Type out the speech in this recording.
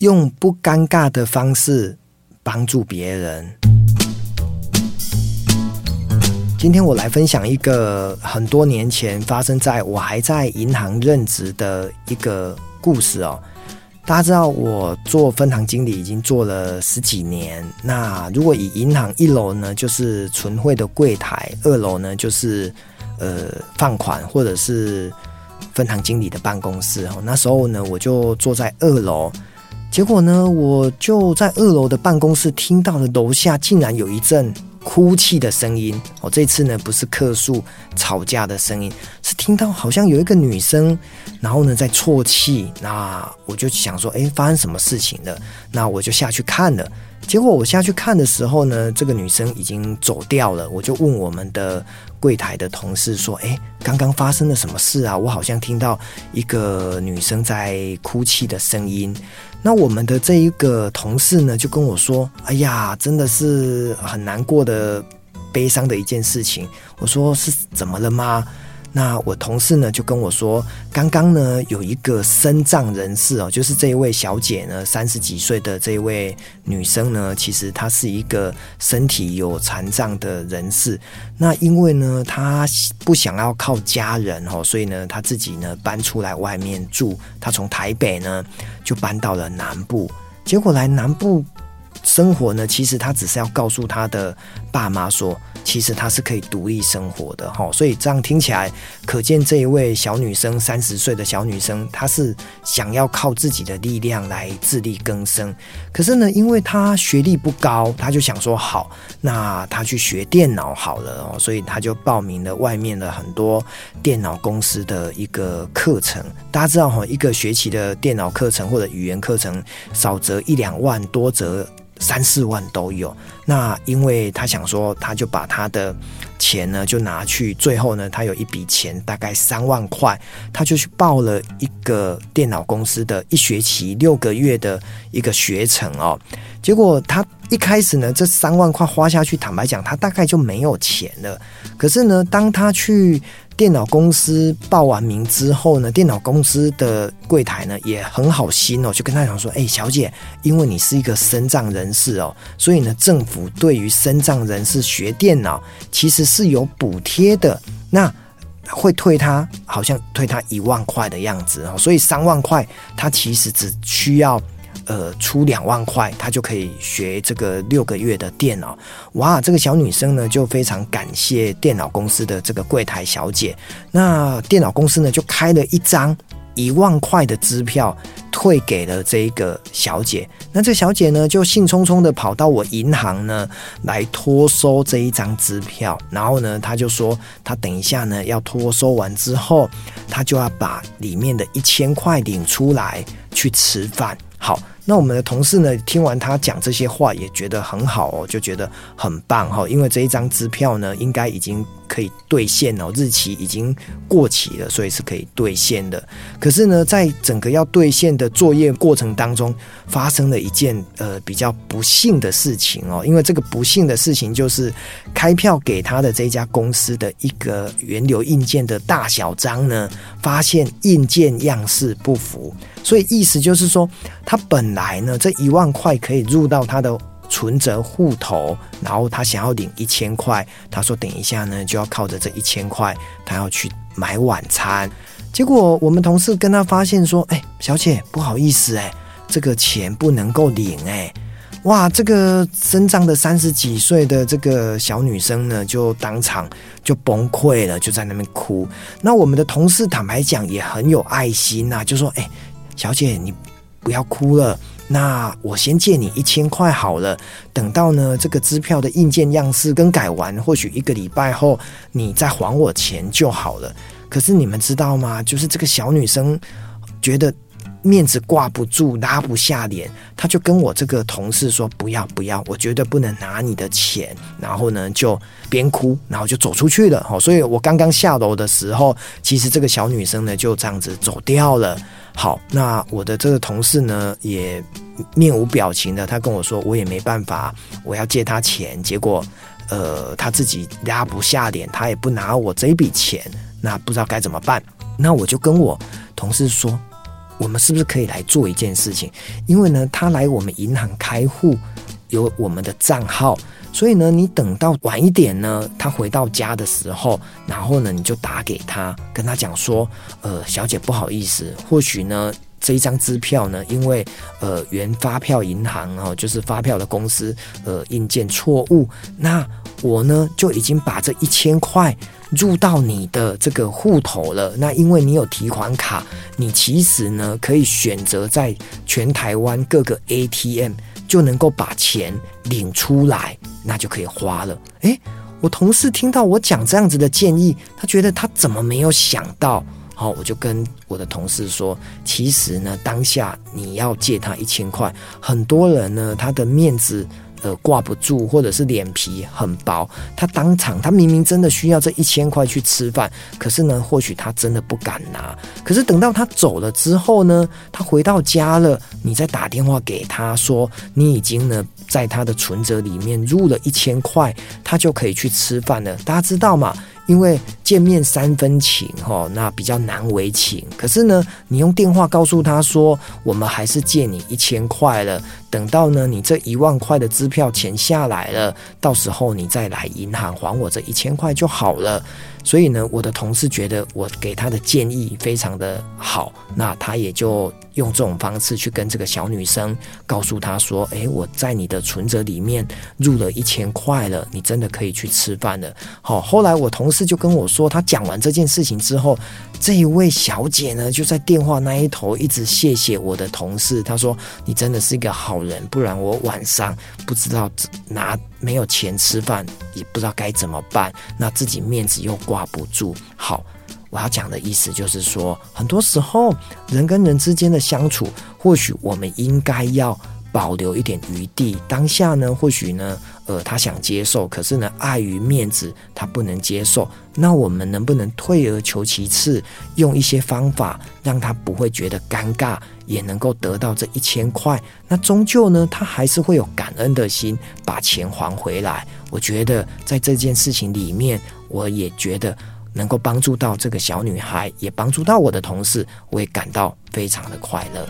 用不尴尬的方式帮助别人。今天我来分享一个很多年前发生在我还在银行任职的一个故事哦。大家知道我做分行经理已经做了十几年。那如果以银行一楼呢，就是存汇的柜台；二楼呢，就是呃放款或者是分行经理的办公室哦。那时候呢，我就坐在二楼。结果呢，我就在二楼的办公室听到了楼下竟然有一阵哭泣的声音。哦，这次呢不是客诉吵架的声音，是听到好像有一个女生，然后呢在啜泣。那我就想说，诶，发生什么事情了？那我就下去看了。结果我下去看的时候呢，这个女生已经走掉了。我就问我们的柜台的同事说：“诶，刚刚发生了什么事啊？我好像听到一个女生在哭泣的声音。”那我们的这一个同事呢，就跟我说：“哎呀，真的是很难过的、悲伤的一件事情。”我说：“是怎么了吗？”那我同事呢就跟我说，刚刚呢有一个身障人士哦，就是这一位小姐呢，三十几岁的这一位女生呢，其实她是一个身体有残障的人士。那因为呢，她不想要靠家人哦，所以呢，她自己呢搬出来外面住。她从台北呢就搬到了南部，结果来南部。生活呢，其实他只是要告诉他的爸妈说，其实他是可以独立生活的哈。所以这样听起来，可见这一位小女生，三十岁的小女生，她是想要靠自己的力量来自力更生。可是呢，因为她学历不高，她就想说好，那她去学电脑好了哦。所以她就报名了外面的很多电脑公司的一个课程。大家知道哈，一个学期的电脑课程或者语言课程，少则一两万，多则。三四万都有，那因为他想说，他就把他的钱呢就拿去，最后呢，他有一笔钱大概三万块，他就去报了一个电脑公司的一学期六个月的一个学程哦。结果他一开始呢，这三万块花下去，坦白讲，他大概就没有钱了。可是呢，当他去电脑公司报完名之后呢，电脑公司的柜台呢也很好心哦，就跟他讲说：“哎，小姐，因为你是一个身障人士哦，所以呢，政府对于身障人士学电脑其实是有补贴的，那会退他好像退他一万块的样子哦，所以三万块他其实只需要。”呃，出两万块，她就可以学这个六个月的电脑。哇，这个小女生呢，就非常感谢电脑公司的这个柜台小姐。那电脑公司呢，就开了一张一万块的支票，退给了这个小姐。那这小姐呢，就兴冲冲的跑到我银行呢，来托收这一张支票。然后呢，她就说，她等一下呢，要托收完之后，她就要把里面的一千块领出来去吃饭。好。那我们的同事呢，听完他讲这些话，也觉得很好哦，就觉得很棒哈，因为这一张支票呢，应该已经可以兑现哦，日期已经过期了，所以是可以兑现的。可是呢，在整个要兑现的作业过程当中，发生了一件呃比较不幸的事情哦，因为这个不幸的事情就是开票给他的这家公司的一个原流硬件的大小章呢，发现硬件样式不符。所以意思就是说，他本来呢，这一万块可以入到他的存折户头，然后他想要领一千块，他说等一下呢就要靠着这一千块，他要去买晚餐。结果我们同事跟他发现说：“哎，小姐，不好意思，哎，这个钱不能够领，哎，哇，这个身障的三十几岁的这个小女生呢，就当场就崩溃了，就在那边哭。那我们的同事坦白讲也很有爱心呐，就说：哎。”小姐，你不要哭了。那我先借你一千块好了。等到呢，这个支票的硬件样式更改完，或许一个礼拜后，你再还我钱就好了。可是你们知道吗？就是这个小女生觉得面子挂不住，拉不下脸，她就跟我这个同事说：“不要不要，我绝对不能拿你的钱。”然后呢，就边哭，然后就走出去了。好，所以我刚刚下楼的时候，其实这个小女生呢就这样子走掉了。好，那我的这个同事呢，也面无表情的，他跟我说，我也没办法，我要借他钱，结果，呃，他自己压不下脸，他也不拿我这笔钱，那不知道该怎么办。那我就跟我同事说，我们是不是可以来做一件事情？因为呢，他来我们银行开户，有我们的账号，所以呢，你等到晚一点呢，他回到家的时候，然后呢，你就打给他，跟他讲说，呃，小姐不好意思，或许呢，这一张支票呢，因为呃原发票银行哦，就是发票的公司呃印件错误，那我呢就已经把这一千块。入到你的这个户头了，那因为你有提款卡，你其实呢可以选择在全台湾各个 ATM 就能够把钱领出来，那就可以花了。诶，我同事听到我讲这样子的建议，他觉得他怎么没有想到？好，我就跟我的同事说，其实呢，当下你要借他一千块，很多人呢他的面子。呃，挂不住，或者是脸皮很薄，他当场，他明明真的需要这一千块去吃饭，可是呢，或许他真的不敢拿。可是等到他走了之后呢，他回到家了，你再打电话给他说，你已经呢在他的存折里面入了一千块，他就可以去吃饭了。大家知道吗？因为见面三分情，哈，那比较难为情。可是呢，你用电话告诉他说，我们还是借你一千块了。等到呢，你这一万块的支票钱下来了，到时候你再来银行还我这一千块就好了。所以呢，我的同事觉得我给他的建议非常的好，那他也就用这种方式去跟这个小女生告诉她说：“诶，我在你的存折里面入了一千块了，你真的可以去吃饭了。”好，后来我同事就跟我说，他讲完这件事情之后，这一位小姐呢就在电话那一头一直谢谢我的同事，她说：“你真的是一个好人，不然我晚上不知道拿。”没有钱吃饭，也不知道该怎么办，那自己面子又挂不住。好，我要讲的意思就是说，很多时候人跟人之间的相处，或许我们应该要保留一点余地。当下呢，或许呢，呃，他想接受，可是呢，碍于面子，他不能接受。那我们能不能退而求其次，用一些方法让他不会觉得尴尬？也能够得到这一千块，那终究呢，他还是会有感恩的心，把钱还回来。我觉得在这件事情里面，我也觉得能够帮助到这个小女孩，也帮助到我的同事，我也感到非常的快乐。